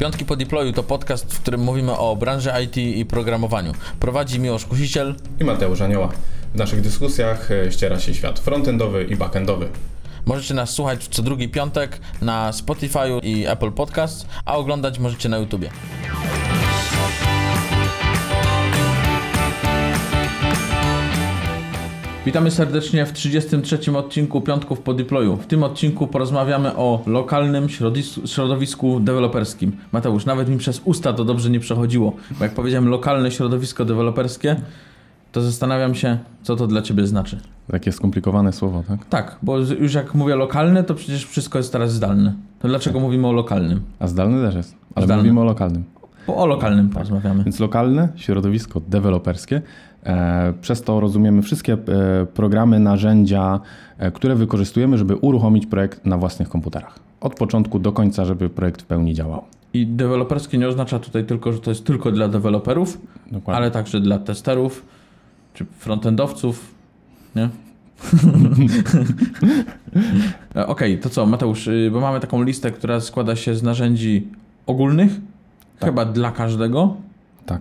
Piątki po deployu to podcast, w którym mówimy o branży IT i programowaniu. Prowadzi Miłosz Kusiciel i Mateusz Anioła. W naszych dyskusjach e, ściera się świat frontendowy i backendowy. Możecie nas słuchać co drugi piątek na Spotify i Apple Podcast, a oglądać możecie na YouTubie. Witamy serdecznie w 33 odcinku Piątków po deployu. W tym odcinku porozmawiamy o lokalnym środowisku deweloperskim. Mateusz, nawet mi przez usta to dobrze nie przechodziło, bo jak powiedziałem lokalne środowisko deweloperskie, to zastanawiam się, co to dla ciebie znaczy. Takie skomplikowane słowo, tak? Tak, bo już jak mówię lokalne, to przecież wszystko jest teraz zdalne. To dlaczego tak. mówimy o lokalnym? A zdalny też jest, ale zdalny. mówimy o lokalnym. Bo o lokalnym porozmawiamy. Więc lokalne środowisko deweloperskie przez to rozumiemy wszystkie e, programy, narzędzia, e, które wykorzystujemy, żeby uruchomić projekt na własnych komputerach. Od początku do końca, żeby projekt w pełni działał. I deweloperskie nie oznacza tutaj tylko, że to jest tylko dla deweloperów, Dokładnie. ale także dla testerów czy frontendowców, nie? Okej, okay, to co, Mateusz, y, bo mamy taką listę, która składa się z narzędzi ogólnych, tak. chyba dla każdego. Tak.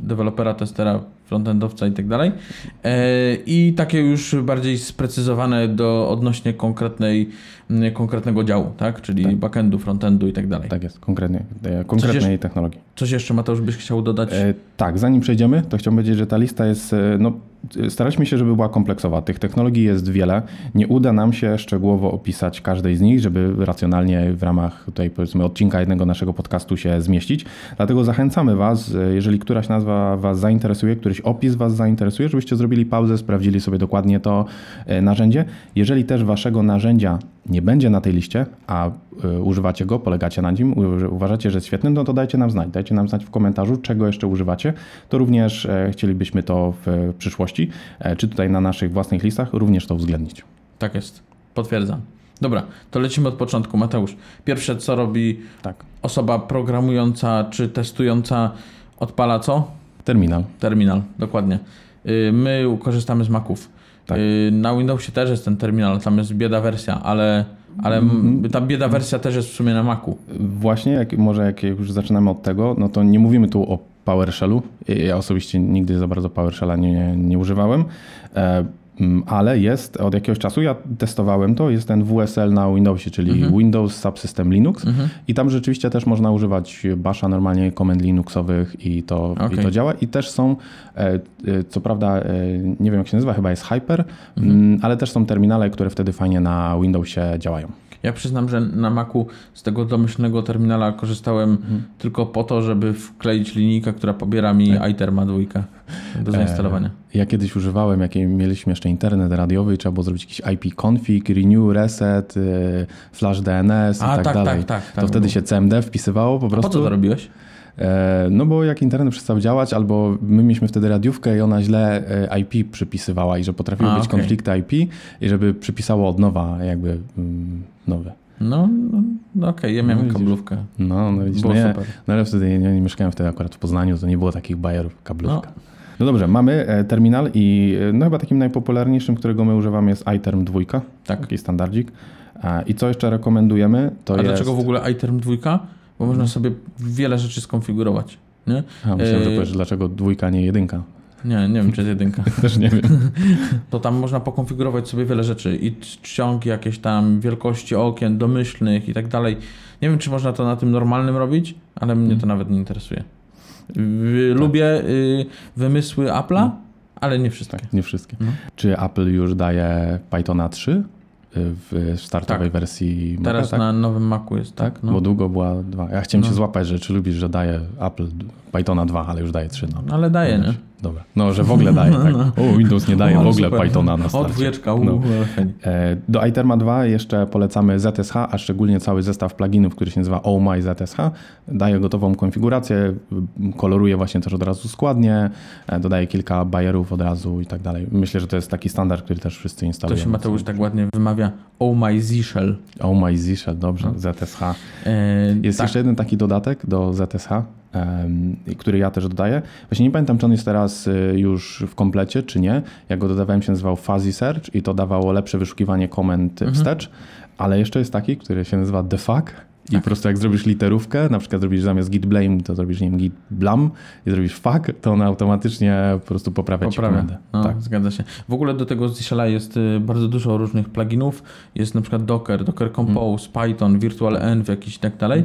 Dewelopera, testera, frontendowca i tak dalej. E, I takie już bardziej sprecyzowane do odnośnie konkretnej, konkretnego działu, tak? Czyli tak. backendu, frontendu i tak dalej. Tak jest, konkretnie, e, konkretnej coś technologii. Coś jeszcze Mateusz byś chciał dodać? E, tak, zanim przejdziemy, to chciałbym powiedzieć, że ta lista jest, e, no, staraliśmy się, żeby była kompleksowa. Tych technologii jest wiele. Nie uda nam się szczegółowo opisać każdej z nich, żeby racjonalnie w ramach tutaj powiedzmy odcinka jednego naszego podcastu się zmieścić. Dlatego zachęcamy Was, jeżeli któraś nazwa Was zainteresuje, któryś opis Was zainteresuje, żebyście zrobili pauzę, sprawdzili sobie dokładnie to e, narzędzie. Jeżeli też Waszego narzędzia nie będzie na tej liście, a używacie go, polegacie na nim, uważacie, że jest świetny, no to dajcie nam znać. Dajcie nam znać w komentarzu, czego jeszcze używacie. To również e, chcielibyśmy to w przyszłości, czy tutaj na naszych własnych listach, również to uwzględnić. Tak jest. Potwierdzam. Dobra, to lecimy od początku. Mateusz, pierwsze co robi tak. osoba programująca czy testująca, odpala co? Terminal. Terminal, dokładnie. Y, my korzystamy z Maców. Tak. Y, na Windowsie też jest ten terminal, tam jest bieda wersja, ale, ale mm -hmm. ta bieda wersja też jest w sumie na Macu. Właśnie, jak, może jak już zaczynamy od tego, no to nie mówimy tu o PowerShellu. Ja osobiście nigdy za bardzo PowerShella nie, nie, nie używałem. Mm, ale jest od jakiegoś czasu, ja testowałem to, jest ten WSL na Windowsie, czyli mhm. Windows Subsystem Linux mhm. i tam rzeczywiście też można używać Basha normalnie, komend Linuxowych i to, okay. i to działa i też są, e, e, co prawda e, nie wiem jak się nazywa, chyba jest Hyper, mhm. Mm, ale też są terminale, które wtedy fajnie na Windowsie działają. Ja przyznam, że na Macu z tego domyślnego terminala korzystałem mhm. tylko po to, żeby wkleić linijkę, która pobiera mi tak. iTerma dwójkę do zainstalowania. E, ja kiedyś używałem, jak mieliśmy jeszcze internet radiowy i trzeba było zrobić jakiś IP config, renew, reset, y, flash DNS A, i tak, tak dalej. Tak, tak, to wtedy się CMD wpisywało po prostu. A po co to robiłeś? E, no bo jak internet przestał działać, albo my mieliśmy wtedy radiówkę i ona źle e, IP przypisywała i że potrafiły A, być okay. konflikty IP i żeby przypisało od nowa jakby mm, nowe. No, no, no okej, okay. ja miałem no, kablówkę. No, no widzisz, no, ja, no ale wtedy nie, nie mieszkałem wtedy akurat w Poznaniu, to nie było takich bajerów kablówka. No. No. dobrze, mamy e, terminal i no chyba takim najpopularniejszym, którego my używamy jest iTerm 2, tak. taki standardzik. I co jeszcze rekomendujemy, to A jest... dlaczego w ogóle iTerm 2? bo można sobie wiele rzeczy skonfigurować. Nie? A, myślałem, że e, powiesz, dlaczego dwójka, nie jedynka. Nie, nie wiem, czy jest jedynka. Też nie wiem. To tam można pokonfigurować sobie wiele rzeczy i czcionki jakieś tam, wielkości okien domyślnych i tak dalej. Nie wiem, czy można to na tym normalnym robić, ale mnie to hmm. nawet nie interesuje. Tak. Lubię y, wymysły Apple'a, hmm. ale nie wszystkie. Tak, nie wszystkie. No. Czy Apple już daje Pythona 3? w startowej tak. wersji Maca, Teraz tak? na nowym Macu jest, tak? tak? No. Bo długo była dwa. Ja chciałem no. się złapać, że czy lubisz, że daje Apple Pythona 2, ale już daje 3. No. Ale daje, nie? Dobra. No, że w ogóle daje, tak. No. O, Windows nie daje w ogóle super. Pythona na starcie. O, dwójeczka. No. E, do iTerma 2 jeszcze polecamy ZSH, a szczególnie cały zestaw pluginów, który się nazywa Oh My ZSH. Daje gotową konfigurację, koloruje właśnie też od razu składnie, e, dodaje kilka bajerów od razu i tak dalej. Myślę, że to jest taki standard, który też wszyscy instalują. To się Mateusz tak ładnie wymawia Oh My Z-Shell. Oh My Z-Shell, dobrze, no. ZSH. E, jest tak. jeszcze jeden taki dodatek do ZSH, który ja też dodaję. Właśnie nie pamiętam, czy on jest teraz y, już w komplecie, czy nie. Jak go dodawałem, się nazywał Fuzzy Search i to dawało lepsze wyszukiwanie komend mhm. wstecz, ale jeszcze jest taki, który się nazywa The Fuck I po prostu jak zrobisz literówkę, na przykład zrobisz zamiast git blame, to zrobisz, nie wiem, git blam i zrobisz fuck, to on automatycznie po prostu poprawia ci Poprawia. komendę. No, Tak. zgadza się. W ogóle do tego z CLI jest y, bardzo dużo różnych pluginów. Jest na przykład Docker, Docker Compose, Python, Virtual Env jakiś i tak dalej.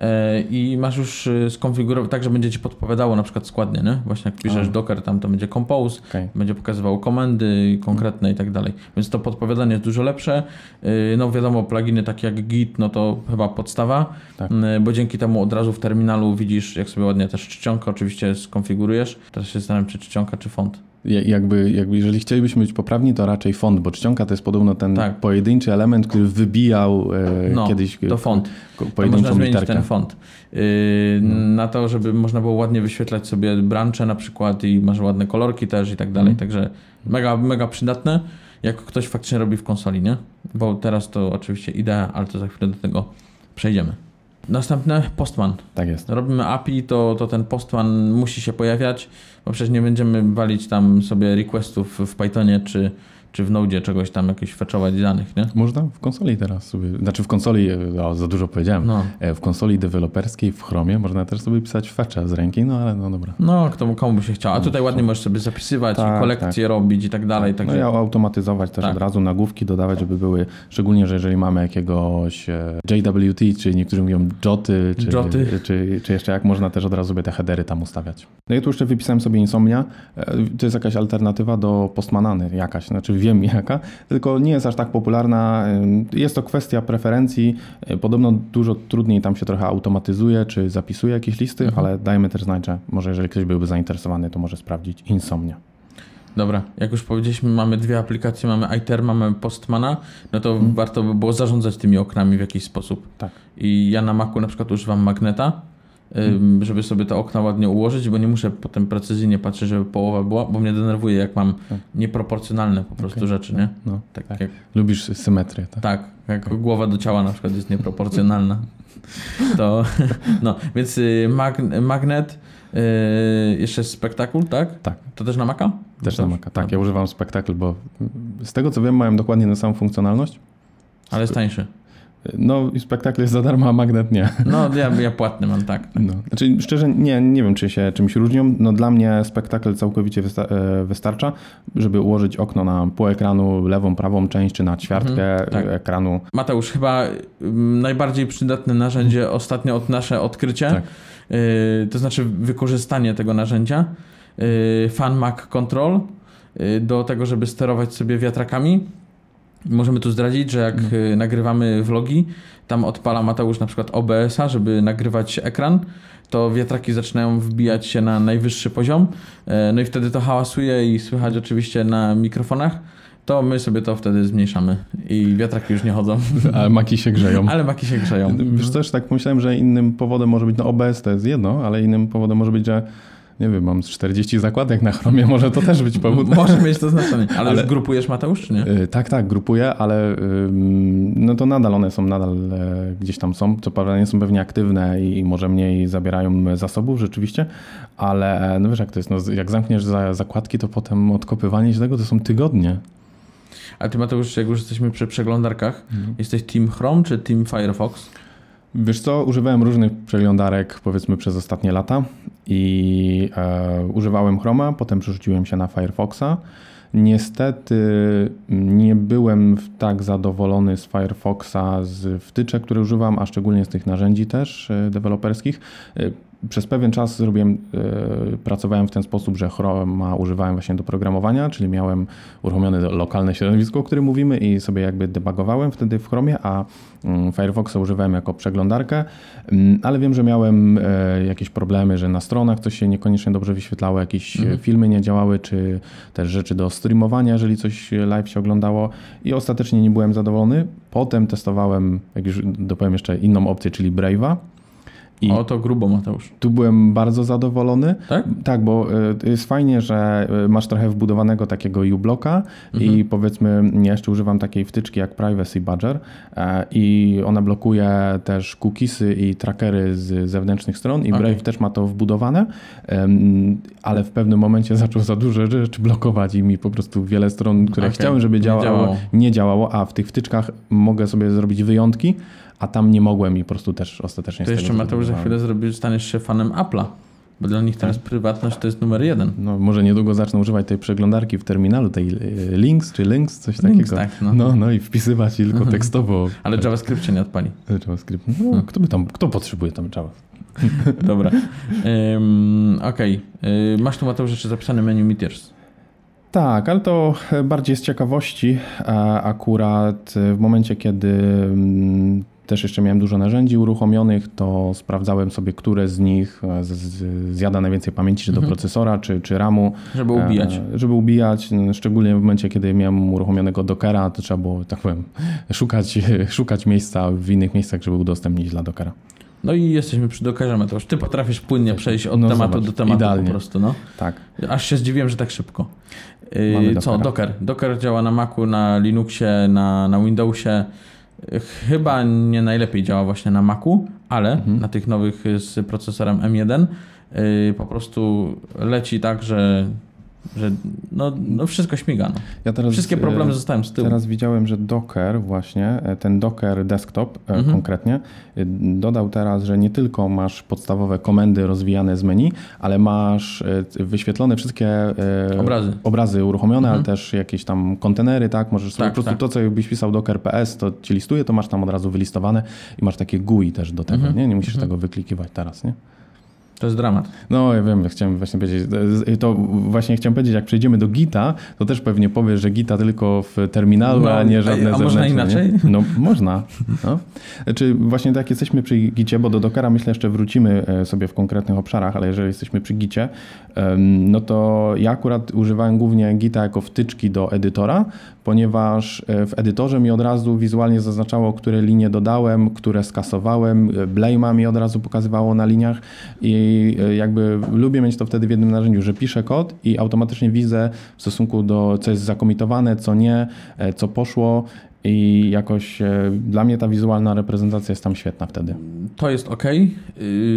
E, I masz już y, skonfigurowane tak, że będzie ci podpowiadało na przykład składnie, nie? Właśnie jak piszesz A. Docker, tam to będzie Compose, Okej. będzie pokazywało komendy konkretne i tak dalej. Więc to podpowiadanie jest dużo lepsze. Y, No wiadomo, pluginy takie jak Git, no to chyba podstawa, Tak. bo dzięki temu od razu w terminalu widzisz, jak sobie ładnie też czcionkę oczywiście skonfigurujesz. Teraz się zastanawiam, czy czcionka, czy font. Ja- Jakby, jakby jeżeli chcielibyśmy być poprawni, to raczej font, bo czcionka to jest podobno ten Tak. pojedynczy element, który wybijał e, No, kiedyś to font. To można zmienić literkę. ten font. Yy, Na to, żeby można było ładnie wyświetlać sobie brancze na przykład i masz ładne kolorki też i tak dalej. Mhm. Także mega, mega przydatne, jak ktoś faktycznie robi w konsoli, nie? Bo teraz to oczywiście idea, ale to za chwilę do tego przejdziemy. Następne Postman. Tak jest. Robimy API, to, to ten Postman musi się pojawiać, bo przecież nie będziemy walić tam sobie requestów w Pythonie czy, czy w Node czegoś tam jakieś fetchować danych, nie? Można w konsoli teraz sobie, znaczy w konsoli, e, o, za dużo powiedziałem, No. E, w konsoli deweloperskiej w Chromie można też sobie pisać fetcha z ręki, no ale no dobra. No, kto, komu by się chciał. A tutaj ładnie możesz sobie zapisywać, Tak, i kolekcje robić i tak dalej. No Także i automatyzować też Tak. od razu nagłówki, dodawać, żeby były, szczególnie, że jeżeli mamy jakiegoś e, JWT, czy niektórzy mówią joty, czy, Joty. Czy, czy jeszcze jak można też od razu sobie te headery tam ustawiać. No i tu jeszcze wypisałem sobie Insomnia. To jest jakaś alternatywa do Postmanany, jakaś, znaczy wiem jaka, tylko nie jest aż tak popularna. Jest to kwestia preferencji. E, Podobno dużo trudniej tam się trochę automatyzuje, czy zapisuje jakieś listy, Mhm. ale dajmy też znać, że może jeżeli ktoś byłby zainteresowany, to może sprawdzić Insomnia. dobra, jak już powiedzieliśmy, mamy dwie aplikacje, mamy ITER, mamy Postmana, no to warto by było zarządzać tymi oknami w jakiś sposób. Tak. I ja na Macu na przykład używam Magneta, żeby sobie te okna ładnie ułożyć, bo nie muszę potem precyzyjnie patrzeć, żeby połowa była, bo mnie denerwuje, jak mam Tak. nieproporcjonalne po prostu Okej. rzeczy, nie? No, Tak, tak. Jak, Lubisz symetrię, tak? tak, jak głowa do ciała na przykład jest nieproporcjonalna. To, no, więc y, mag, magnet, y, jeszcze spektakul, tak? Tak. To też na Maca? Też na Maca. Tak, ja używam spektakl, bo z tego co wiem, mają dokładnie tę samą funkcjonalność. Ale jest tańszy. No spektakl jest za darmo, a magnet nie. No, ja, ja płatny mam, tak. No. Znaczy, szczerze, nie, nie wiem, czy się czymś różnią. No dla mnie spektakl całkowicie wysta- e, wystarcza, żeby ułożyć okno na pół ekranu, lewą, prawą część, czy na ćwiartkę Mhm, tak. ekranu. Mateusz, chyba ym, najbardziej przydatne narzędzie ostatnio od nasze odkrycie, Tak. y, to znaczy wykorzystanie tego narzędzia, y, Fan Mac Control, y, do tego, żeby sterować sobie wiatrakami. Możemy tu zdradzić, że jak y, nagrywamy vlogi, tam odpala Mateusz na przykład OBS-a, żeby nagrywać ekran, to wiatraki zaczynają wbijać się na najwyższy poziom, e, no i wtedy to hałasuje i słychać oczywiście na mikrofonach, to my sobie to wtedy zmniejszamy i wiatraki już nie chodzą, Ale maki się grzeją. ale maki się grzeją. Wiesz też tak pomyślałem, że innym powodem może być, no OBS to jest jedno, ale innym powodem może być, że nie wiem, mam z 40 zakładek na Chromie, może to też być powód. Może mieć to znaczenie. Ale, Ale- już grupujesz Mateusz, czy nie? Y, Tak, tak, grupuję, ale no to nadal one są, nadal e, gdzieś tam są. Co prawda nie są pewnie aktywne i może mniej zabierają zasobów rzeczywiście, ale no wiesz jak to jest, no, jak zamkniesz za, zakładki, to potem odkopywanie się tego to są tygodnie. A ty Mateusz, jak już jesteśmy przy przeglądarkach, jesteś Team Chrome czy Team Firefox? Wiesz co, używałem różnych przeglądarek powiedzmy przez ostatnie lata i e, używałem Chroma, potem przerzuciłem się na Firefoxa. Niestety nie byłem tak zadowolony z Firefoxa, z wtyczek, które używam, a szczególnie z tych narzędzi też e, deweloperskich. Przez pewien czas zrobiłem, e, pracowałem w ten sposób, że Chroma używałem właśnie do programowania, czyli miałem uruchomione lokalne środowisko, o którym mówimy i sobie jakby debugowałem wtedy w Chromie, a mm, Firefoxa używałem jako przeglądarkę, Mm, ale wiem, że miałem e, jakieś problemy, że na stronach coś się niekoniecznie dobrze wyświetlało, jakieś e, Mhm. filmy nie działały, czy też rzeczy do streamowania, jeżeli coś live się oglądało i ostatecznie nie byłem zadowolony. Potem testowałem, jak już dopowiem jeszcze inną opcję, czyli Brave'a. I O, to grubo Mateusz. tu byłem bardzo zadowolony. Tak? Tak, bo y, jest fajnie, że y, masz trochę wbudowanego takiego uBlocka Mhm. i powiedzmy, ja jeszcze używam takiej wtyczki jak Privacy Badger e, i ona blokuje też cookiesy i trackery z zewnętrznych stron i Okej. Brave też ma to wbudowane, ale w pewnym momencie zaczął za dużo rzeczy blokować i mi po prostu wiele stron, które Okej, chciałem, żeby nie działało. nie działało, a w tych wtyczkach mogę sobie zrobić wyjątki, a tam nie mogłem i po prostu też ostatecznie To jeszcze Mateusz za chwilę zrobisz, staniesz się fanem Apple'a, bo dla nich teraz Tak. prywatność to jest numer jeden. No, może niedługo zacznę używać tej przeglądarki w terminalu, tej y, Links czy Links, coś Links, takiego. tak, no. no. no, i wpisywać tylko tekstowo Ale JavaScript się nie odpali. JavaScript. No, kto by tam, kto potrzebuje tam Java? Dobra. Ym, Okej. Y, Masz tu Mateusz jeszcze zapisane menu Meteors. Tak, ale to e, bardziej z ciekawości. Akurat e, w momencie, kiedy mm, też jeszcze miałem dużo narzędzi uruchomionych, to sprawdzałem sobie, które z nich e, zjada najwięcej pamięci, czy do procesora, czy, czy RAMu. Żeby ubijać. E, Żeby ubijać, szczególnie w momencie, kiedy miałem uruchomionego Dockera, to trzeba było, tak powiem, szukać, szukać miejsca w innych miejscach, żeby udostępnić dla Dockera. No i jesteśmy przy Dockerze, Mateusz. Ty potrafisz płynnie przejść od No tematu zobacz, do tematu idealnie. po prostu, no. Tak. Aż się zdziwiłem, że tak szybko. Mamy co. Docker. Docker działa na Macu, na Linuxie, na, na Windowsie. Chyba nie najlepiej działa właśnie na Macu, ale Mhm. na tych nowych z procesorem M1 yy, po prostu leci tak, że, że no, no wszystko śmiga. No. Ja teraz, Wszystkie problemy e, zostają z tyłu. Teraz widziałem, że Docker właśnie, e, ten Docker desktop e, Mhm. konkretnie, dodał teraz, że nie tylko masz podstawowe komendy rozwijane z menu, ale masz wyświetlone wszystkie Obrazy. obrazy uruchomione, ale Mhm. też jakieś tam kontenery, tak? Możesz sobie Tak, po prostu tak. to, co jakbyś pisał docker.ps, to ci listuje, to masz tam od razu wylistowane i masz takie GUI też do tego, Mhm. nie? Nie musisz Mhm. tego wyklikiwać teraz, nie? To jest dramat. No, ja wiem, chciałem właśnie powiedzieć, to właśnie chciałem powiedzieć, jak przejdziemy do Gita, to też pewnie powiesz, że Gita tylko w terminalu, No, a nie żadne a można zewnętrzne, inaczej? Nie? No, można. No. Znaczy, właśnie tak jak jesteśmy przy Gicie, bo do Dockera myślę jeszcze wrócimy e, sobie w konkretnych obszarach, ale jeżeli jesteśmy przy Gicie, no to ja akurat używałem głównie Gita jako wtyczki do edytora, ponieważ e, w edytorze mi od razu wizualnie zaznaczało, które linie dodałem, które skasowałem, e, Blame'a mi od razu pokazywało na liniach i e, jakby lubię mieć to wtedy w jednym narzędziu, że piszę kod i automatycznie widzę w stosunku do co jest zakomitowane, co nie, co poszło i jakoś e, dla mnie ta wizualna reprezentacja jest tam świetna wtedy. To jest ok.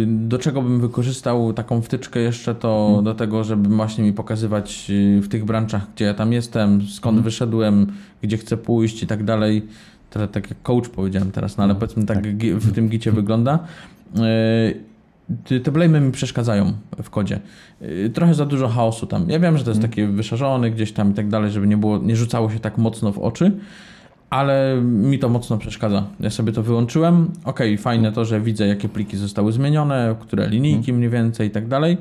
Do czego bym wykorzystał taką wtyczkę jeszcze, to Mhm. do tego, żeby właśnie mi pokazywać y, w tych branczach, gdzie ja tam jestem, skąd Mhm. wyszedłem, gdzie chcę pójść i tak dalej. Trochę tak jak coach powiedziałem teraz, no ale Mhm. powiedzmy tak gi- w tym gicie wygląda. Y, Te te blame'y mi przeszkadzają w kodzie. Y, Trochę za dużo chaosu tam. Ja wiem, że to jest Mhm. takie wyszarzone gdzieś tam i tak dalej, żeby nie było, nie rzucało się tak mocno w oczy, ale mi to mocno przeszkadza. Ja sobie to wyłączyłem. Okej, fajne to, że widzę, jakie pliki zostały zmienione, które linijki mniej więcej i tak dalej.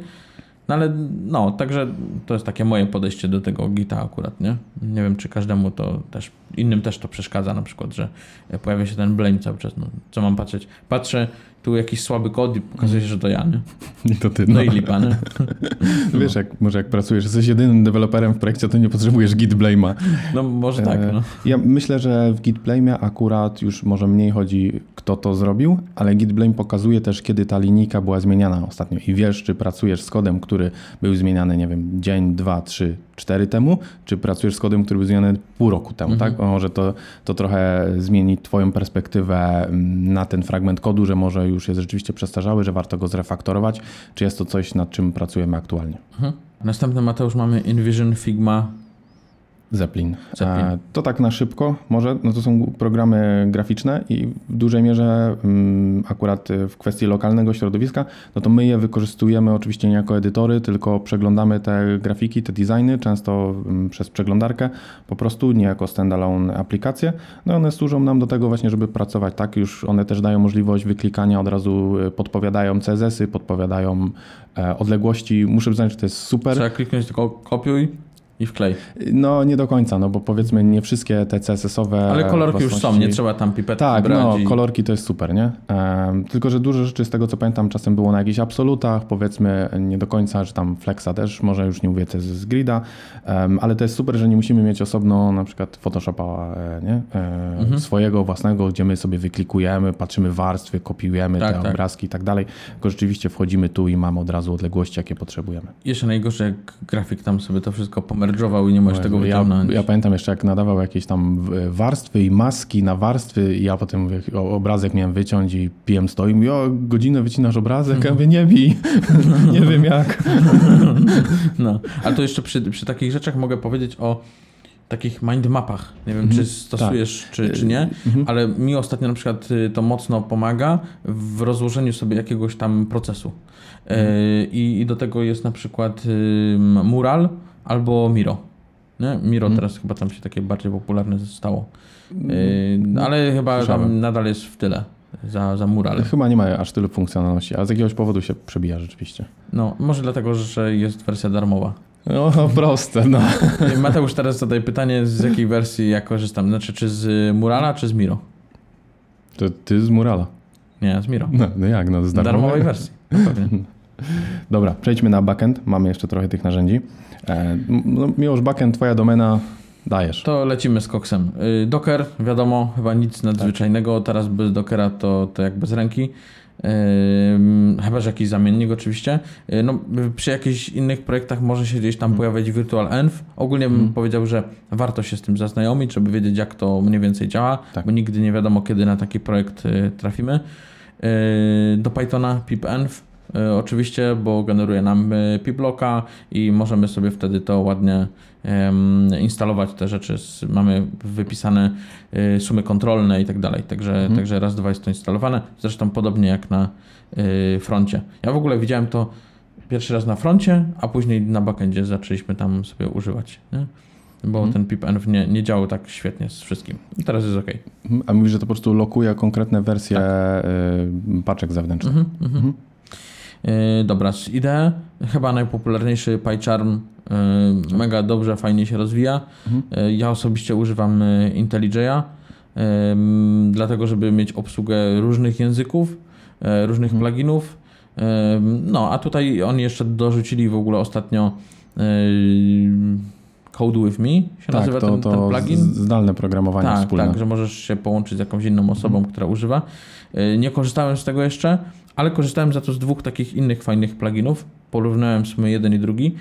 No ale no, także to jest takie moje podejście do tego Gita akurat, nie? Nie wiem, czy każdemu to też, innym też to przeszkadza na przykład, że pojawia się ten blame cały czas. No, co mam patrzeć? Patrzę, tu jakiś słaby kod i pokazuje się, że to ja, nie? I to ty. No i lipa, nie? Wiesz, jak, może jak pracujesz, jesteś jedynym deweloperem w projekcie, to nie potrzebujesz Git Blame'a. No może tak, E, no. Ja myślę, że w Git Blame'ie akurat już może mniej chodzi, kto to zrobił, ale Git Blame pokazuje też, kiedy ta linijka była zmieniana ostatnio. I wiesz, czy pracujesz z kodem, który był zmieniany, nie wiem, dzień, dwa, trzy, cztery temu, czy pracujesz z kodem, który był zmieniany pół roku temu, Mhm. tak? Może to, to trochę zmieni Twoją perspektywę mm, na ten fragment kodu, że może już jest rzeczywiście przestarzały, że warto go zrefaktorować, czy jest to coś, nad czym pracujemy aktualnie. Mhm. Następny Mateusz mamy InVision Figma. Zeppelin. Zeppelin. To tak na szybko może, no to są programy graficzne i w dużej mierze mm, akurat w kwestii lokalnego środowiska, no to my je wykorzystujemy oczywiście nie jako edytory, tylko przeglądamy te grafiki, te designy, często mm, przez przeglądarkę, po prostu nie jako standalone aplikacje. No one służą nam do tego właśnie, żeby pracować tak, już one też dają możliwość wyklikania, od razu e, podpowiadają CSS-y, podpowiadają e, odległości. Muszę przyznać, że to jest super. Trzeba kliknąć tylko kopiuj i wklej. No nie do końca, no bo powiedzmy nie wszystkie te CSS-owe Ale kolorki już są, własności- nie trzeba tam pipetki Tak, no i... kolorki to jest super, nie? Em, tylko, że dużo rzeczy z tego co pamiętam czasem było na jakichś absolutach, powiedzmy nie do końca, że tam flexa też, może już nie mówię z, z grida, em, ale to jest super, że nie musimy mieć osobno na przykład Photoshopa, e, nie? E, Mhm. swojego własnego, gdzie my sobie wyklikujemy, patrzymy warstwy, kopiujemy Tak, te tak. obrazki i tak dalej, tylko rzeczywiście wchodzimy tu i mamy od razu odległości, jakie potrzebujemy. Jeszcze najgorsze, jak grafik tam sobie to wszystko i nie możesz tego ja, wyciągnąć. ja pamiętam jeszcze, jak nadawał jakieś tam warstwy i maski na warstwy i ja potem obrazek miałem wyciąć i PM stoi i mówi, o, godzinę wycinasz obrazek, ja mówię, nie bij, nie wiem jak. No, ale to jeszcze przy, przy takich rzeczach mogę powiedzieć o takich mindmapach. Nie wiem, czy stosujesz, czy, czy nie, ale mi ostatnio na przykład y, to mocno pomaga w rozłożeniu sobie jakiegoś tam procesu. E, I, I do tego jest na przykład Mural albo Miro. Nie? Miro teraz chyba tam się takie bardziej popularne stało. E, ale chyba tam Słyszałem. nadal jest w tyle za, za Mural. Chyba nie ma aż tylu funkcjonalności, a z jakiegoś powodu się przebija rzeczywiście. No, może dlatego, że jest wersja darmowa. No, proste, no. E, Mateusz, teraz zadaj pytanie, z jakiej wersji ja korzystam? Znaczy, czy z Murala, czy z Miro? To ty z Murala. Nie, z Miro. No, no jak, no z darmowej? darmowej wersji. No. Dobra, przejdźmy na backend. Mamy jeszcze trochę tych narzędzi. E, no, Miłosz, backend, twoja domena, dajesz. To lecimy z koksem. Y, Docker, wiadomo, chyba nic nadzwyczajnego. Teraz bez Dockera to, to jak bez ręki. Ym, chyba, że jakiś zamiennik oczywiście. Y, No, przy jakichś innych projektach może się gdzieś tam pojawiać VirtualEnv. Ogólnie bym powiedział, że warto się z tym zaznajomić, żeby wiedzieć jak to mniej więcej działa, Tak. bo nigdy nie wiadomo kiedy na taki projekt y, trafimy. Y, Do Pythona pipenv oczywiście, bo generuje nam y, piplocka i możemy sobie wtedy to ładnie instalować te rzeczy. Mamy wypisane y, sumy kontrolne i tak dalej. Także, także raz, dwa jest to instalowane. Zresztą podobnie jak na froncie. Ja w ogóle widziałem to pierwszy raz na froncie, a później na backendzie zaczęliśmy tam sobie używać. Nie? Bo ten pipenv nie, nie działał tak świetnie z wszystkim. I teraz jest ok. Mhm, A mówisz, że to po prostu lokuje konkretne wersje y, paczek zewnętrznych. Mhm, mhm. Yy, dobra, z IDE chyba najpopularniejszy PyCharm. Yy, mega dobrze, fajnie się rozwija. Yy, ja osobiście używam IntelliJ'a, dlatego żeby mieć obsługę różnych języków, różnych pluginów. Yy, no, a tutaj oni jeszcze dorzucili w ogóle ostatnio Code with Me się Tak, nazywa to, ten, ten to plugin. z- zdalne programowanie Tak, wspólne. tak, że możesz się połączyć z jakąś inną osobą, która używa. Nie korzystałem z tego jeszcze, ale korzystałem za to z dwóch takich innych fajnych pluginów. Porównałem sobie jeden i drugi.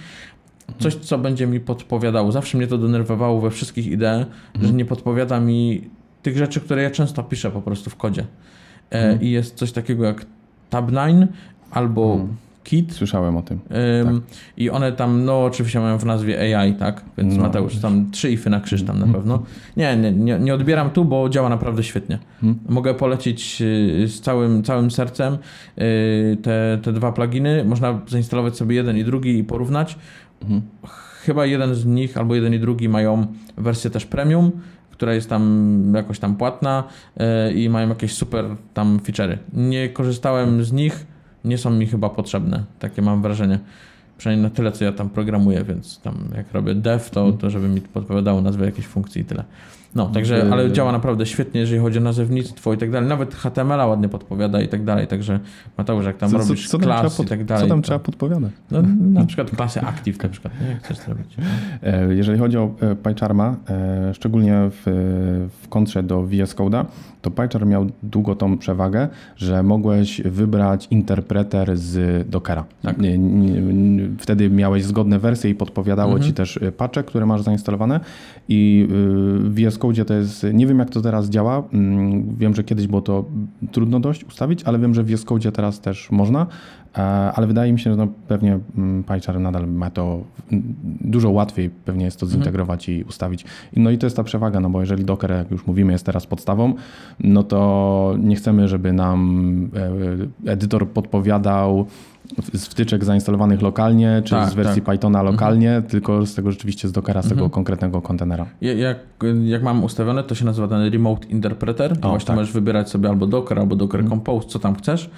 Coś, co będzie mi podpowiadało. Zawsze mnie to denerwowało we wszystkich idee, że nie podpowiada mi tych rzeczy, które ja często piszę po prostu w kodzie. E, I jest coś takiego jak Tab9 albo Kit. Słyszałem o tym. Ym, I one tam, no oczywiście mają w nazwie AI, tak? Więc No, Mateusz, tam trzy ify na krzyż tam na pewno. Nie, nie, nie, odbieram tu, bo działa naprawdę świetnie. Mogę polecić y, z całym, całym sercem y, te, te dwa pluginy. Można zainstalować sobie jeden i drugi i porównać. Chyba jeden z nich albo jeden i drugi mają wersję też premium, która jest tam jakoś tam płatna y, i mają jakieś super tam feature'y. Nie korzystałem z nich, nie są mi chyba potrzebne, takie mam wrażenie. Przynajmniej na tyle, co ja tam programuję, więc tam jak robię dev, to, to żeby mi podpowiadało nazwę jakiejś funkcji i tyle. No, także, ale działa naprawdę świetnie, jeżeli chodzi o nazewnictwo i tak dalej. Nawet HTML-a ładnie podpowiada i tak dalej. Także Mateusz, jak tam Co- co- robisz co tam klas trzeba pod- i tak dalej. Co tam to, trzeba podpowiadać? no, na przykład klasy active na przykład, nie? Jak chcesz zrobić. E, Jeżeli chodzi o e, PyCharma, e, szczególnie w, w kontrze do VS Code'a, to PyCharm miał długo tą przewagę, że mogłeś wybrać interpreter z Dockera. Tak. Wtedy miałeś zgodne wersje i podpowiadało Mhm. ci też e, patche, które masz zainstalowane i y, w VS Code to jest, nie wiem jak to teraz działa, Mm, wiem, że kiedyś było to trudno dość ustawić, ale wiem, że w VS Code teraz też można, E, ale wydaje mi się, że no pewnie mm, PyCharm nadal ma to mm, dużo łatwiej pewnie jest to zintegrować i ustawić. No i to jest ta przewaga, no bo jeżeli Docker, jak już mówimy, jest teraz podstawą, no to nie chcemy, żeby nam e, edytor podpowiadał z wtyczek zainstalowanych lokalnie, czy Tak, z wersji tak. Pythona lokalnie, tylko z tego rzeczywiście z Dockera, z tego konkretnego kontenera. Ja- Jak, jak mam ustawione, to się nazywa ten Remote Interpreter. O, właśnie tak. możesz wybierać sobie albo Docker, albo Docker Compose, co tam chcesz.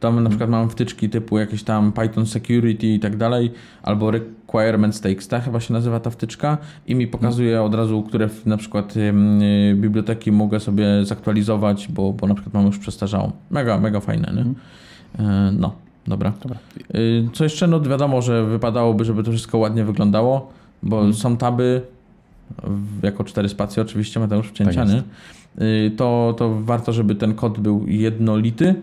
Tam na przykład mam wtyczki typu jakieś tam Python Security i tak dalej, albo Requirements TXT chyba się nazywa ta wtyczka i mi pokazuje od razu, które na przykład y, biblioteki mogę sobie zaktualizować, bo, bo na przykład mam już przestarzałą. Mega, mega fajne, nie? E, No, dobra. Dobra. Y, Co jeszcze? No wiadomo, że wypadałoby, żeby to wszystko ładnie wyglądało, bo są taby, jako cztery spacje oczywiście, Mateusz wcięciany. jest. Y, To, to warto, żeby ten kod był jednolity,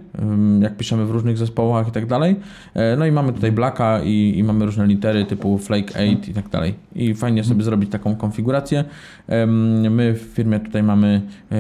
jak piszemy w różnych zespołach i tak dalej. E, No i mamy tutaj Blacka i, i mamy różne litery typu Flake 8 i tak dalej. I fajnie sobie zrobić taką konfigurację. My w firmie tutaj mamy e,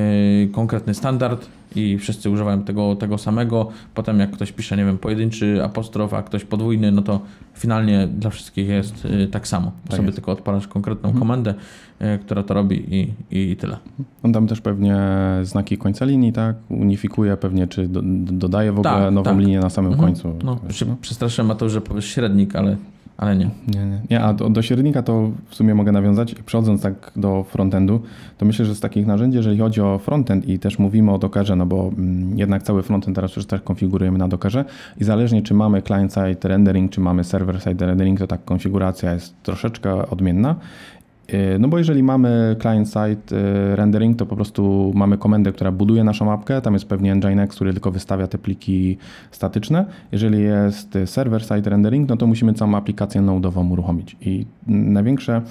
konkretny standard i wszyscy używają tego, tego samego. Potem jak ktoś pisze, nie wiem, pojedynczy apostrof, a ktoś podwójny, no to finalnie dla wszystkich jest y, tak samo. Tak Sobie jest. tylko odpalasz konkretną komendę, y, która to robi i, i tyle. On tam też pewnie znaki końca linii, tak? Unifikuje pewnie, czy do, dodaje w ogóle Tak, nową tak. linię na samym Mhm. końcu. No, się no. przestraszyłem, to, że powiesz średnik, ale, ale nie. Nie, nie. nie a do, do średnika to w sumie mogę nawiązać. Przechodząc tak do frontendu, to myślę, że z takich narzędzi, jeżeli chodzi o frontend i też mówimy o Dockerze, no bo mm, jednak cały frontend teraz już też konfigurujemy na Dockerze i zależnie czy mamy client-side rendering, czy mamy server-side rendering, to tak konfiguracja jest troszeczkę odmienna. Yy, No bo jeżeli mamy client-side yy, rendering, to po prostu mamy komendę, która buduje naszą mapkę, tam jest pewnie Nginx, który tylko wystawia te pliki statyczne. Jeżeli jest server-side rendering, no to musimy całą aplikację node'ową uruchomić. I największe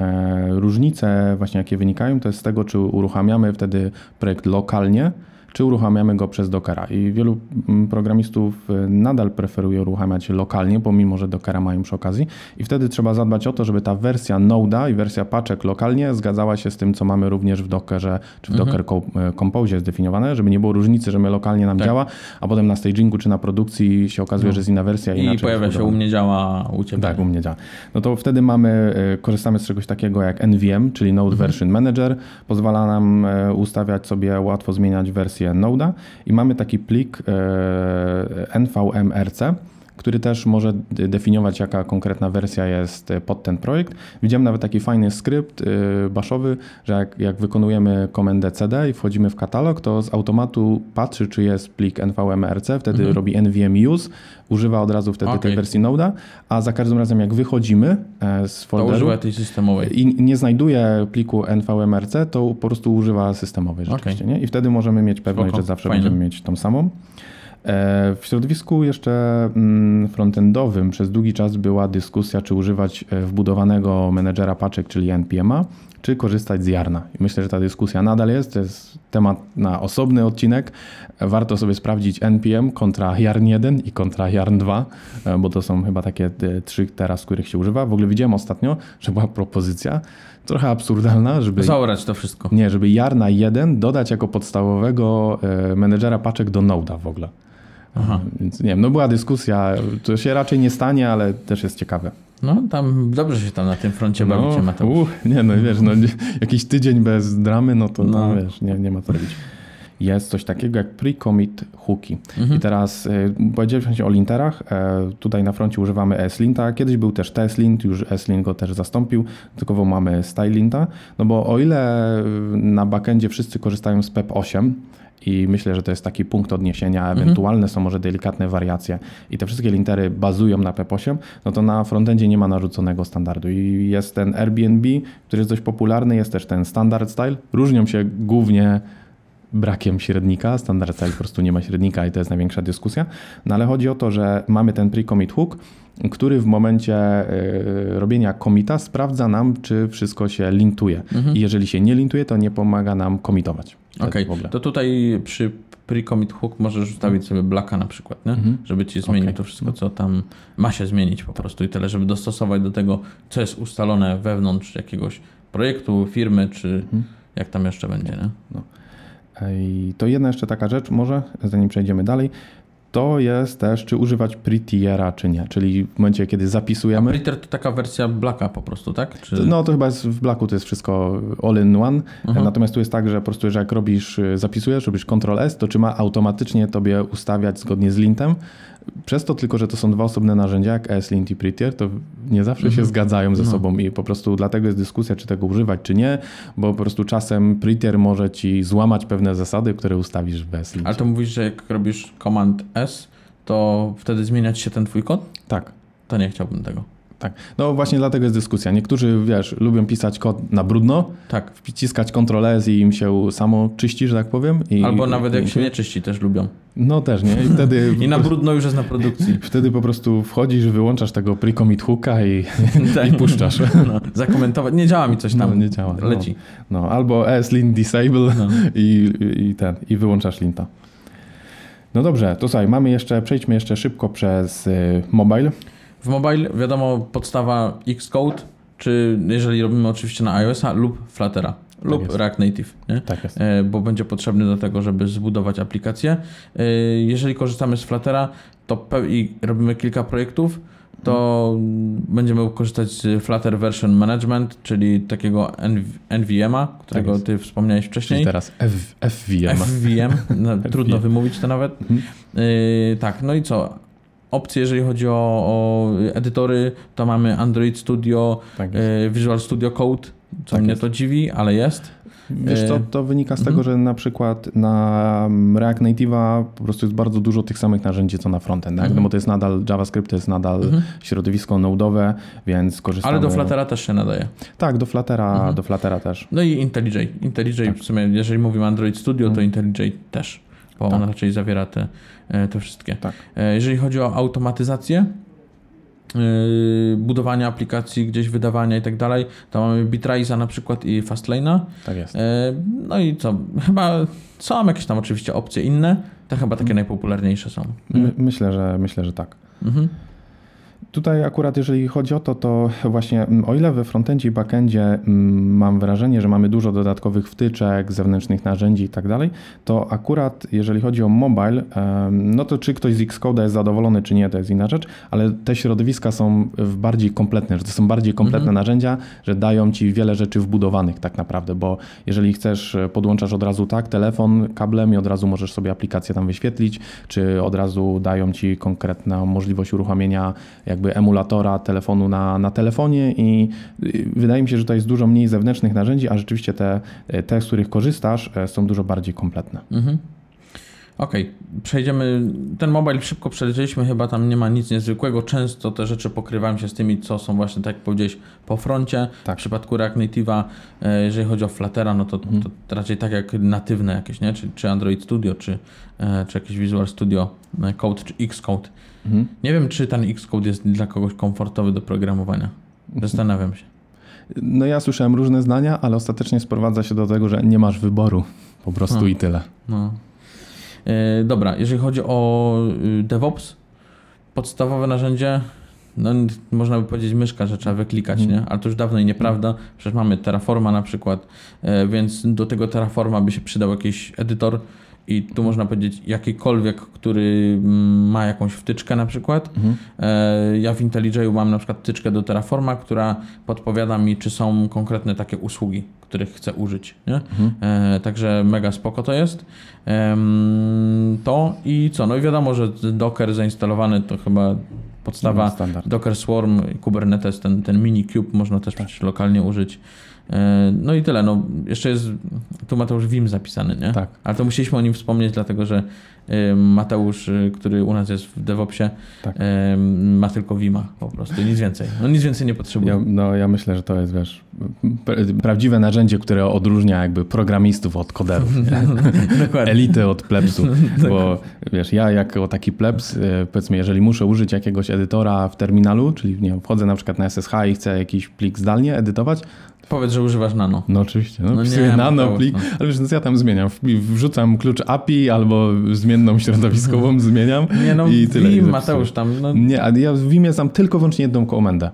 e, różnice właśnie jakie wynikają, to jest z tego, czy uruchamiamy wtedy projekt lokalnie, czy uruchamiamy go przez Dockera. I wielu mm, programistów y, nadal preferuje uruchamiać lokalnie, pomimo że Dockera mają przy okazji. I wtedy trzeba zadbać o to, żeby ta wersja Node'a i wersja paczek lokalnie zgadzała się z tym, co mamy również w Dockerze, czy w Docker Co- e, Compose zdefiniowane, żeby nie było różnicy, że my lokalnie nam Tak. działa, a potem na stagingu czy na produkcji się okazuje, No. że jest inna wersja. I pojawia się u mnie działa, u Ciebie. Tak, u mnie działa. No to wtedy mamy, e, korzystamy z czegoś takiego jak NVM, czyli Node Version Manager. Pozwala nam ustawiać sobie, łatwo zmieniać wersję Node'a i mamy taki plik e, NVMRC, który też może definiować, jaka konkretna wersja jest e, pod ten projekt. Widziałem nawet taki fajny skrypt y, baszowy, że jak, jak wykonujemy komendę CD i wchodzimy w katalog, to z automatu patrzy, czy jest plik NVMRC, wtedy robi NVM use, używa od razu wtedy tej Okej. wersji Node'a, a za każdym razem jak wychodzimy e, z To folderu używa tej systemowej. i nie znajduje pliku NVMRC, to po prostu używa systemowej rzeczywiście. Nie? I wtedy możemy mieć pewność, Spoko, że zawsze fajne. będziemy mieć tą samą. E, W środowisku jeszcze mm, frontendowym przez długi czas była dyskusja, czy używać e, wbudowanego menedżera paczek, czyli NPM-a, czy korzystać z Jarna. I myślę, że ta dyskusja nadal jest. To jest temat na osobny odcinek. Warto sobie sprawdzić NPM kontra Yarn 1 i kontra Yarn 2, e, bo to są chyba takie trzy teraz, których się używa. W ogóle widziałem ostatnio, że była propozycja trochę absurdalna, żeby Zaorać to wszystko. nie, żeby Jarna 1 dodać jako podstawowego menedżera paczek do Node'a w ogóle. Aha. Więc nie wiem, no była dyskusja, to się raczej nie stanie, ale też jest ciekawe. No tam dobrze się tam na tym froncie bawicie, no, Mateusz. uch, nie no wiesz, no, jakiś tydzień bez dramy, no to No. no. wiesz, nie, nie ma co robić. Jest coś takiego jak pre-commit hooki. Mhm. I teraz y, powiedzieliśmy o linterach. E, tutaj na froncie używamy ESLinta. Kiedyś był też TSLint, już ESLint go też zastąpił. Tylko mamy StyleLinta. No bo o ile y, na backendzie wszyscy korzystają z PEP8 i myślę, że to jest taki punkt odniesienia, Mhm. ewentualne są może delikatne wariacje i te wszystkie lintery bazują na PEP8, no to na frontendzie nie ma narzuconego standardu i jest ten Airbnb, który jest dość popularny, jest też ten standard style. Różnią się głównie brakiem średnika. Standard style po prostu nie ma średnika i to jest największa dyskusja. No ale chodzi o to, że mamy ten pre-commit hook, który w momencie y, robienia commita sprawdza nam, czy wszystko się lintuje. I jeżeli się nie lintuje, to nie pomaga nam comitować. To Okej, ogóle. to tutaj przy pre-commit hook możesz ustawić sobie blaka na przykład, nie? żeby ci zmienił Okej. to wszystko, co tam ma się zmienić po prostu i tyle, żeby dostosować do tego, co jest ustalone wewnątrz jakiegoś projektu, firmy, czy jak tam jeszcze będzie, nie? I to jedna jeszcze taka rzecz, może zanim przejdziemy dalej, to jest też, czy używać pre-tiera, czy nie. Czyli w momencie, kiedy zapisujemy. Preter to taka wersja blaka po prostu, tak? Czy... No to chyba jest w Blacku to jest wszystko all in one. Mhm. Natomiast tu jest tak, że po prostu, że jak robisz, y, zapisujesz, robisz Ctrl S, to czy ma automatycznie tobie ustawiać zgodnie z lintem. Przez to tylko, że to są dwa osobne narzędzia, jak ESLint i Prettier, to nie zawsze Mhm. się zgadzają ze No. sobą i po prostu dlatego jest dyskusja, czy tego używać, czy nie, bo po prostu czasem Prettier może ci złamać pewne zasady, które ustawisz w ESLint. Ale to mówisz, że jak robisz Command S, to wtedy zmieniać się ten twój kod? Tak. To nie chciałbym tego. Tak. No właśnie dlatego jest dyskusja. Niektórzy, wiesz, lubią pisać kod na brudno, Tak. wciskać Ctrl S i im się samo czyści, że tak powiem. I, Albo nawet jak i- się nie czyści, też lubią. No też, nie? I wtedy, I na brudno już jest na produkcji. wtedy po prostu wchodzisz, wyłączasz tego pre-commit hooka i, Tak. i puszczasz. No, zakomentować. Nie działa mi coś tam. No, nie działa, no. Leci. No, albo ESLint disable No. i, i ten, i wyłączasz linta. No dobrze, to słuchaj, mamy jeszcze, przejdźmy jeszcze szybko przez y, mobile. W mobile wiadomo podstawa Xcode, czy jeżeli robimy oczywiście na iOS-a lub Fluttera. lub jest. React Native, nie? Tak jest. E, bo będzie potrzebny do tego, żeby zbudować aplikację. E, Jeżeli korzystamy z Fluttera to i robimy kilka projektów, to będziemy korzystać z Flutter Version Management, czyli takiego NV- NVM-a, którego jest. ty wspomniałeś Czyli wcześniej. teraz F, FVM. FVM, no, trudno wymówić to nawet. Yy, tak, no i co? Opcje, jeżeli chodzi o, o edytory, to mamy Android Studio, Tak yy, Visual Studio Code, co Tak mnie jest. to dziwi, ale jest. Wiesz co, E, to wynika z tego, że na przykład na React Native'a po prostu jest bardzo dużo tych samych narzędzi, co na frontend, tak? Mhm. No bo to jest nadal JavaScript, to jest nadal Mhm. środowisko node'owe, więc korzystamy... Ale do Fluttera też się nadaje. Tak, do Fluttera, Mhm. do Fluttera też. No i IntelliJ. IntelliJ Tak. w sumie, jeżeli mówimy Android Studio, to Mhm. IntelliJ też, bo Tak. on raczej zawiera te, e, te wszystkie. Tak. E, Jeżeli chodzi o automatyzację, yy, budowania aplikacji, gdzieś wydawania i tak dalej, to mamy Bitraiza na przykład i Fastlane'a. Tak jest. E, No i co? Chyba są jakieś tam oczywiście opcje inne, te chyba takie najpopularniejsze są. My, myślę, że, myślę, że tak. Mhm. Tutaj akurat jeżeli chodzi o to, to właśnie mm, o ile we frontendzie i backendzie mm, mam wrażenie, że mamy dużo dodatkowych wtyczek, zewnętrznych narzędzi i tak dalej, to akurat jeżeli chodzi o mobile, no to czy ktoś z Xcode'a jest zadowolony, czy nie, to jest inna rzecz, ale te środowiska są w bardziej kompletne, że to są bardziej kompletne Mhm. narzędzia, że dają ci wiele rzeczy wbudowanych tak naprawdę, bo jeżeli chcesz, e, podłączasz od razu tak telefon kablem i od razu możesz sobie aplikację tam wyświetlić, czy od razu dają ci konkretną możliwość uruchomienia jakby emulatora telefonu na, na telefonie i wydaje mi się, że to jest dużo mniej zewnętrznych narzędzi, a rzeczywiście te, te z których korzystasz, e, są dużo bardziej kompletne. Mhm. Okej, przejdziemy. Ten mobile szybko przelecieliśmy, chyba tam nie ma nic niezwykłego. Często te rzeczy pokrywają się z tymi, co są właśnie, tak jak powiedziałeś, po froncie. Tak. W przypadku React Native'a, e, jeżeli chodzi o Fluttera, no to, Mhm. to raczej tak jak natywne jakieś, nie? Czy, czy Android Studio, czy, e, czy jakiś Visual Studio e, Code, czy Xcode. Mhm. Nie wiem, czy ten Xcode jest dla kogoś komfortowy do programowania. Zastanawiam się. No ja słyszałem różne zdania, ale ostatecznie sprowadza się do tego, że nie masz wyboru. Po prostu Hmm. i tyle. No. E, dobra, jeżeli chodzi o y, DevOps, podstawowe narzędzie, no można by powiedzieć myszka, że trzeba wyklikać, Mhm. nie? Ale to już dawno i nieprawda. Przecież mamy Terraforma na przykład, e, więc do tego Terraforma by się przydał jakiś edytor i tu można powiedzieć jakikolwiek, który ma jakąś wtyczkę na przykład. Mhm. E, Ja w IntelliJ'u mam na przykład wtyczkę do Terraforma, która podpowiada mi, czy są konkretne takie usługi, których chcę użyć. Nie? Mhm. E, także mega spoko to jest. To i co? No i wiadomo, że Docker zainstalowany to chyba podstawa. Standard. Docker Swarm, Kubernetes, ten, ten mini cube można też przecież lokalnie użyć. E, No i tyle. No, jeszcze jest tu Mateusz Wim zapisany, nie? Tak. Ale to musieliśmy o nim wspomnieć, dlatego że e, Mateusz, e, który u nas jest w DevOpsie, Tak. ma tylko Wima po prostu, nic więcej. No nic więcej nie potrzebuje. Ja, no, ja myślę, że to jest, wiesz, pra- prawdziwe narzędzie, które odróżnia jakby programistów od koderów? Dokładnie. elitę od plebsu, bo wiesz, ja jako taki plebs, powiedzmy, jeżeli muszę użyć jakiegoś edytora w terminalu, czyli nie wiem, wchodzę na przykład na SSH i chcę jakiś plik zdalnie edytować, Powiedz, że używasz nano. no oczywiście, no, No nie, nano plik, no. ale wiesz, no, ja tam zmieniam, wrzucam klucz API albo zmienną środowiskową zmieniam Nie no, i tyle. zapisuję. Mateusz tam, no, Nie, a ja w Vimie znam tylko wyłącznie jedną komendę,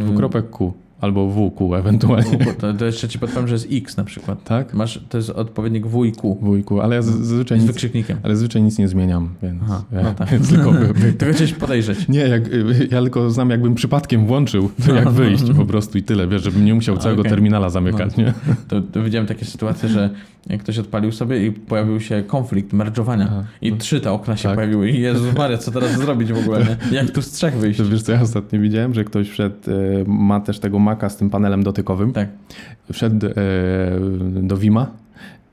dwukropek Q albo WQ ewentualnie, to, to jeszcze ci podpowiem, że jest X na przykład. tak? Masz, to jest odpowiednik W i Q. WQ, ale ja z- zazwyczaj Z nic, ale zazwyczaj nic nie zmieniam, więc, Aha, no tak. więc tylko Tego chciałeś podejrzeć. Nie, jak, ja tylko znam, jakbym przypadkiem włączył, to No, jak no, wyjść no. po prostu i tyle, wiesz, żebym nie musiał całego okej. terminala zamykać, nie? To, to widziałem takie sytuacje, że jak ktoś odpalił sobie i pojawił się konflikt merge'owania Aha. i trzy te okna się Tak. pojawiły i Jezus Maria, co teraz zrobić w ogóle, nie? Jak tu z trzech wyjść? To wiesz, co ja ostatnio widziałem, że ktoś wszedł, y, ma też tego Maca z tym panelem dotykowym, Tak. wszedł y, do Vima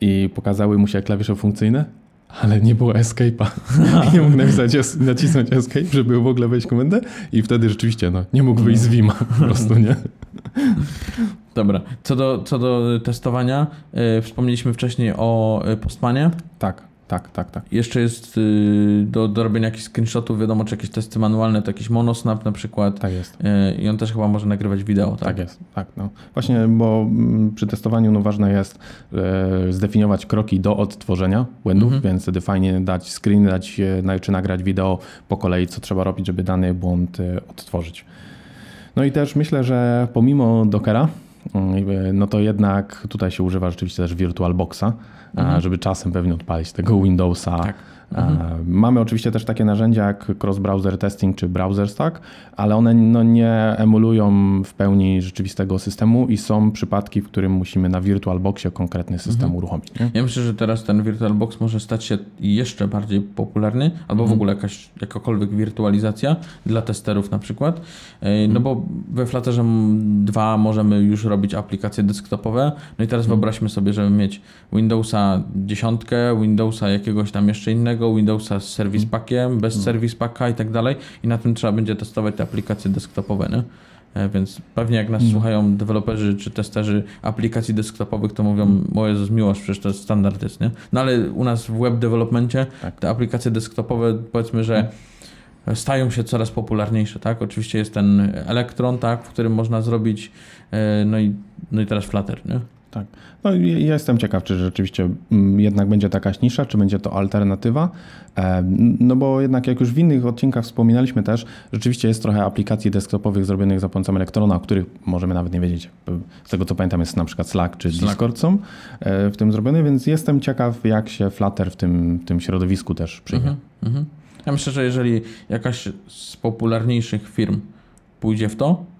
i pokazały mu się klawisze funkcyjne, ale nie było escape'a. Nie mógł napisać, nacisnąć escape, żeby w ogóle wejść komendę i wtedy rzeczywiście, no, nie mógł wyjść z Vima po prostu, nie? Dobra. Co do, co do testowania, y, wspomnieliśmy wcześniej o y, Postmanie. Tak, tak, tak, tak. Jeszcze jest y, do, do robienia jakichś screenshotów, wiadomo, czy jakieś testy manualne, to jakiś monosnap na przykład. Tak jest. Y, I on też chyba może nagrywać wideo, tak? Tak jest, tak. No. Właśnie, bo mm, przy testowaniu no, ważne jest zdefiniować kroki do odtworzenia błędów, Mhm. więc wtedy fajnie dać screen, dać, e, czy nagrać wideo po kolei, co trzeba robić, żeby dany błąd e, odtworzyć. No i też myślę, że pomimo Dockera, mm, no to jednak tutaj się używa rzeczywiście też VirtualBoxa, mhm. żeby czasem pewnie odpalić tego Windowsa. Tak. Mhm. Mamy oczywiście też takie narzędzia jak cross-browser testing czy browser stack, ale one no, nie emulują w pełni rzeczywistego systemu i są przypadki, w którym musimy na VirtualBoxie konkretny system mhm. uruchomić. Nie? Ja myślę, że teraz ten VirtualBox może stać się jeszcze bardziej popularny, albo w mhm. ogóle jakaś jakakolwiek wirtualizacja dla testerów na przykład. E, no bo we Flutterze 2 możemy już robić aplikacje desktopowe. No i teraz wyobraźmy sobie, żeby mieć Windowsa 10, Windowsa jakiegoś tam jeszcze innego, Windowsa z Service Packiem, bez hmm. Service Packa i tak dalej i na tym trzeba będzie testować te aplikacje desktopowe, nie? E, więc pewnie jak nas hmm. słuchają deweloperzy czy testerzy aplikacji desktopowych, to mówią, hmm. o Jezus miłość, przecież to jest standard jest, nie? No ale u nas w web developmentie tak. te aplikacje desktopowe powiedzmy, że stają się coraz popularniejsze, tak? Oczywiście jest ten Electron, tak, w którym można zrobić, e, no i, no i teraz Flutter, nie? Tak. No, ja jestem ciekaw, czy rzeczywiście mm, jednak będzie taka nisza, czy będzie to alternatywa. E, no bo jednak jak już w innych odcinkach wspominaliśmy też, rzeczywiście jest trochę aplikacji desktopowych zrobionych za pomocą elektrona, o których możemy nawet nie wiedzieć. Z tego co pamiętam jest na przykład Slack czy Slack. Discord są e, w tym zrobione, więc jestem ciekaw jak się Flutter w tym, tym środowisku też przyjmie. Mhm, mhm. Ja myślę, że jeżeli jakaś z popularniejszych firm pójdzie w to,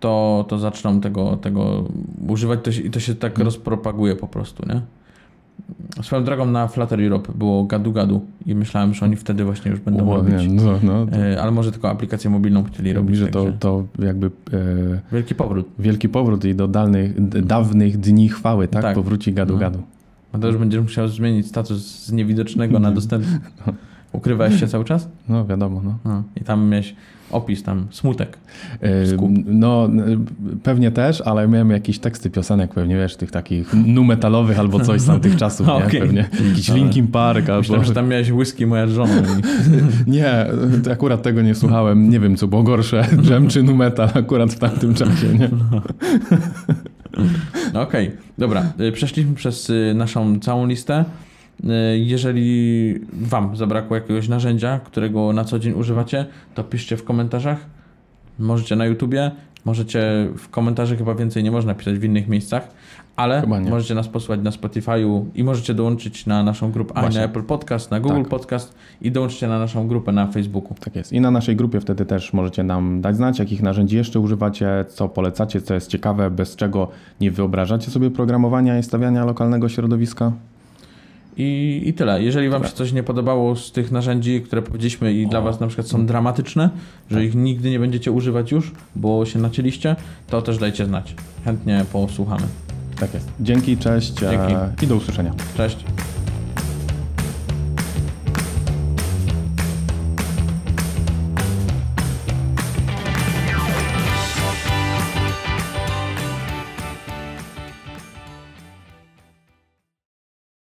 to, to zaczną tego, tego używać to się, i to się tak hmm. rozpropaguje po prostu, nie? Swoją drogą na Flutter Europe było gadu gadu i myślałem, że oni wtedy właśnie już będą o, robić. Nie, no, no. E, ale może tylko aplikację mobilną chcieli robić. Że to, to jakby... E, wielki powrót. Wielki powrót i do dalnych, dawnych dni chwały, tak? tak. Powróci gadu no. gadu. A to już będziesz musiał zmienić status z niewidocznego na dostępny. No. Ukrywałeś się cały czas? No wiadomo, no. no. I tam miałeś opis tam, smutek. No, pewnie też, ale miałem jakieś teksty piosenek, pewnie wiesz, tych takich numetalowych albo coś z tamtych czasów, nie? Okay. Pewnie jakiś Linkin Park albo... Myślałem, że tam miałeś whisky moja żona. nie, akurat tego nie słuchałem. Nie wiem, co było gorsze, dżem czy numetal akurat w tamtym czasie, nie? No. Okej, okay. dobra. Y, przeszliśmy przez y, naszą całą listę. E, jeżeli Wam zabrakło jakiegoś narzędzia, którego na co dzień używacie, to piszcie w komentarzach. Możecie na YouTubie, możecie w komentarzach chyba więcej nie można pisać w innych miejscach, ale możecie nas posłuchać na Spotify'u i możecie dołączyć na naszą grupę Właśnie. na Apple Podcast, na Google tak. Podcast i dołączcie na naszą grupę na Facebooku. Tak jest. I na naszej grupie wtedy też możecie nam dać znać, jakich narzędzi jeszcze używacie, co polecacie, co jest ciekawe, bez czego nie wyobrażacie sobie programowania i stawiania lokalnego środowiska. I, I tyle. Jeżeli Wam się coś nie podobało z tych narzędzi, które powiedzieliśmy i o. dla Was na przykład są dramatyczne, że tak. ich nigdy nie będziecie używać już, bo się nacięliście, to też dajcie znać. Chętnie posłuchamy. Tak jest. Dzięki, cześć Dzięki. i do usłyszenia. Cześć.